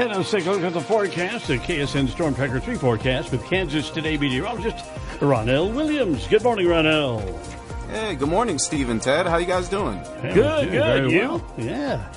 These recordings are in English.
And let's take a look at the forecast, the KSN Storm Tracker 3 forecast with Kansas Today meteorologist Ronell Williams. Good morning, Ronell. Hey, good morning, Steve and Ted. How you guys doing? Yeah, Good, very good. You? well. Yeah.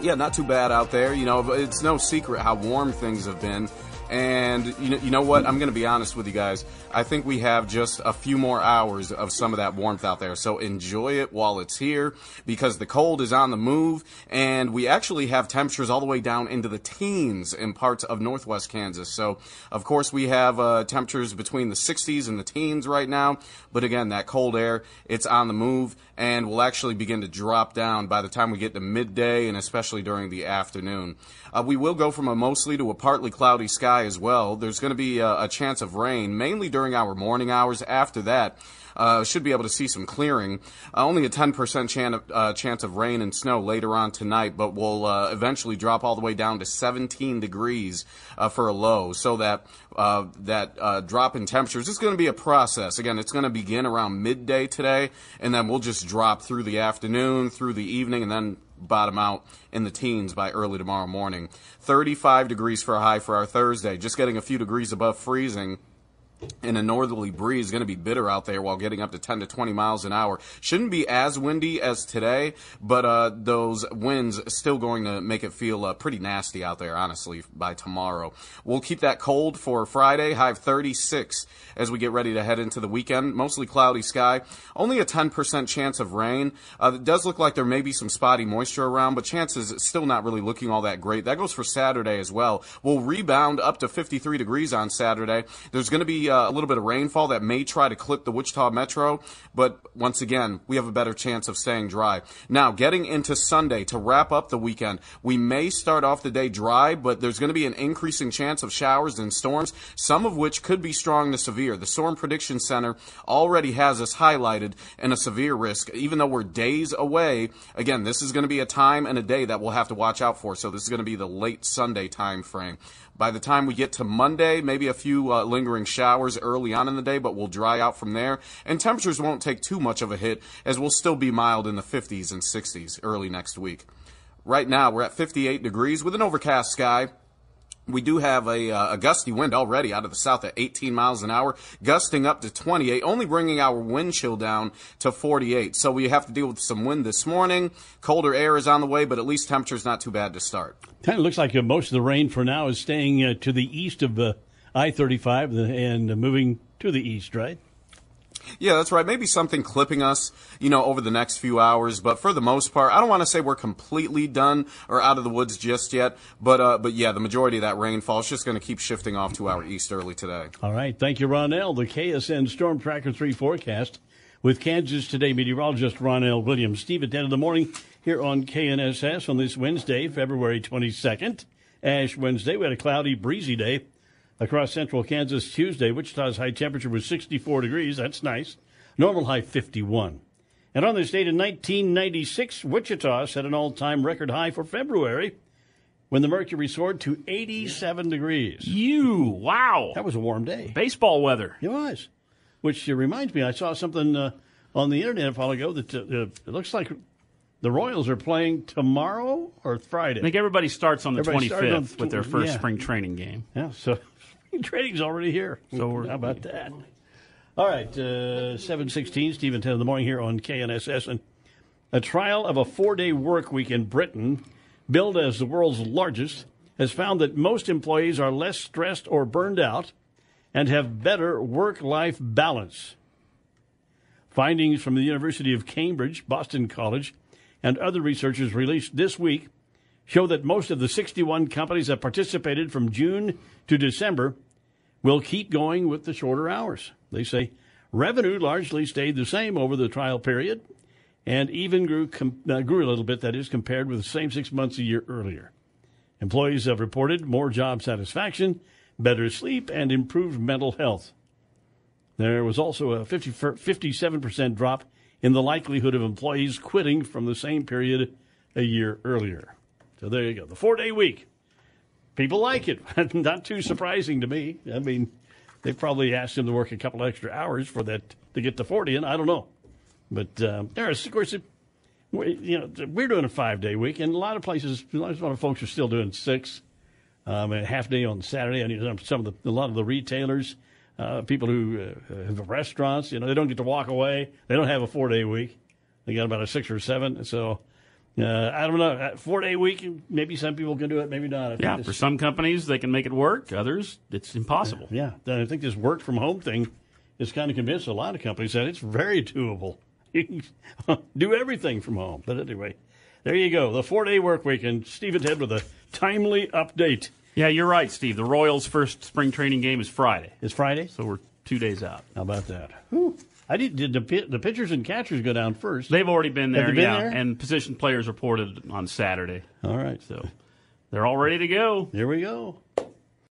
Yeah, not too bad out there. You know, it's no secret how warm things have been. And you know, you know what? I'm going to be honest with you guys. I think we have just a few more hours of some of that warmth out there. So enjoy it while it's here because the cold is on the move and we actually have temperatures all the way down into the teens in parts of northwest Kansas. So, of course, we have uh, temperatures between the 60s and the teens right now. But again, that cold air, it's on the move and will actually begin to drop down by the time we get to midday and especially during the afternoon. Uh, we will go from a mostly to a partly cloudy sky as well. There's going to be a, a chance of rain, mainly during our morning hours. After that, uh, should be able to see some clearing. Uh, only a 10% chan- uh, chance of rain and snow later on tonight, but will uh, eventually drop all the way down to 17 degrees uh, for a low. So that uh, that drop in temperatures is going to be a process. Again, it's going to begin around midday today, and then we'll just drop through the afternoon, through the evening, and then bottom out in the teens by early tomorrow morning. 35 degrees for a high for our Thursday, just getting a few degrees above freezing and a northerly breeze going to be bitter out there while getting up to 10 to 20 miles an hour. Shouldn't be as windy as today, but uh, those winds still going to make it feel uh, pretty nasty out there, honestly, by tomorrow. We'll keep that cold for Friday, high of 36 as we get ready to head into the weekend. Mostly cloudy sky, only a 10% chance of rain. Uh, it does look like there may be some spotty moisture around, but chances still not really looking all that great. That goes for Saturday as well. We'll rebound up to 53 degrees on Saturday. There's going to be uh, a little bit of rainfall that may try to clip the Wichita Metro, but once again, we have a better chance of staying dry. Now, getting into Sunday to wrap up the weekend, we may start off the day dry, but there's going to be an increasing chance of showers and storms, some of which could be strong to severe. The Storm Prediction Center already has us highlighted in a severe risk, even though we're days away. Again, this is going to be a time and a day that we'll have to watch out for, so this is going to be the late Sunday time frame. By the time we get to Monday, maybe a few uh, lingering showers early on in the day, but we'll dry out from there. And temperatures won't take too much of a hit as we'll still be mild in the 50s and 60s early next week. Right now, we're at 58 degrees with an overcast sky. We do have a, uh, a gusty wind already out of the south at 18 miles an hour, gusting up to 28, only bringing our wind chill down to 48. So we have to deal with some wind this morning. Colder air is on the way, but at least temperature's not too bad to start. Kind of looks like uh, most of the rain for now is staying uh, to the east of uh, I 35 and uh, moving to the east, right? Yeah, that's right. Maybe something clipping us, you know, over the next few hours. But for the most part, I don't want to say we're completely done or out of the woods just yet. But uh, but yeah, the majority of that rainfall is just going to keep shifting off to our east early today. All right. Thank you, Ronell. The KSN Storm Tracker 3 forecast with Kansas Today meteorologist Ronell Williams. Steve and Ted in the morning here on KNSS on this Wednesday, February 22nd. Ash Wednesday. We had a cloudy, breezy day across central Kansas Tuesday. Wichita's high temperature was 64 degrees. That's nice. Normal high 51. And on this date in 1996, Wichita set an all time record high for February when the mercury soared to 87 degrees. You, wow. That was a warm day. Baseball weather. It was. Which uh, reminds me, I saw something uh, on the internet a while ago that uh, it looks like the Royals are playing tomorrow or Friday. I think everybody starts on the Everybody 25th on the with their first yeah. spring training game. Yeah, so training's already here. So we're, how about that? All right, uh, 716, Steve and Ted in the morning here on KNSS. And a trial of a four day work week in Britain, billed as the world's largest, has found that most employees are less stressed or burned out and have better work life balance. Findings from the University of Cambridge, Boston College, and other researchers released this week show that most of the 61 companies that participated from June to December will keep going with the shorter hours. They say revenue largely stayed the same over the trial period and even grew, com- uh, grew a little bit, that is, compared with the same six months a year earlier. Employees have reported more job satisfaction, better sleep, and improved mental health. There was also a 50, 57% drop in the likelihood of employees quitting from the same period a year earlier. So there you go. The four day week. People like it. Not too surprising to me. I mean, they probably asked him to work a couple extra hours for that to get to 40, and I don't know. But um, there's, of course, it, we- you know, we're doing a five day week, and a lot of places, a lot of folks are still doing six. Um, a half day on Saturday. I need some of the a lot of the retailers, uh, people who uh, have restaurants. You know, they don't get to walk away. They don't have a four day week. They got about a six or seven. So uh, I don't know. Four day week. Maybe some people can do it. Maybe not. I think Yeah, for some companies they can make it work. Others, it's impossible. yeah, I think this work from home thing is kind of convinced a lot of companies that it's very doable. You can do everything from home. But anyway, there you go. The four day work week. And Steve and Ted with a timely update. Yeah, you're right, Steve. The Royals' first spring training game is Friday, It's Friday. so we're two days out. How about that? Whew. I did. Did the the pitchers and catchers go down first? They've already been there, been yeah, there? and position players reported on Saturday, All right. so they're all ready to go. Here we go.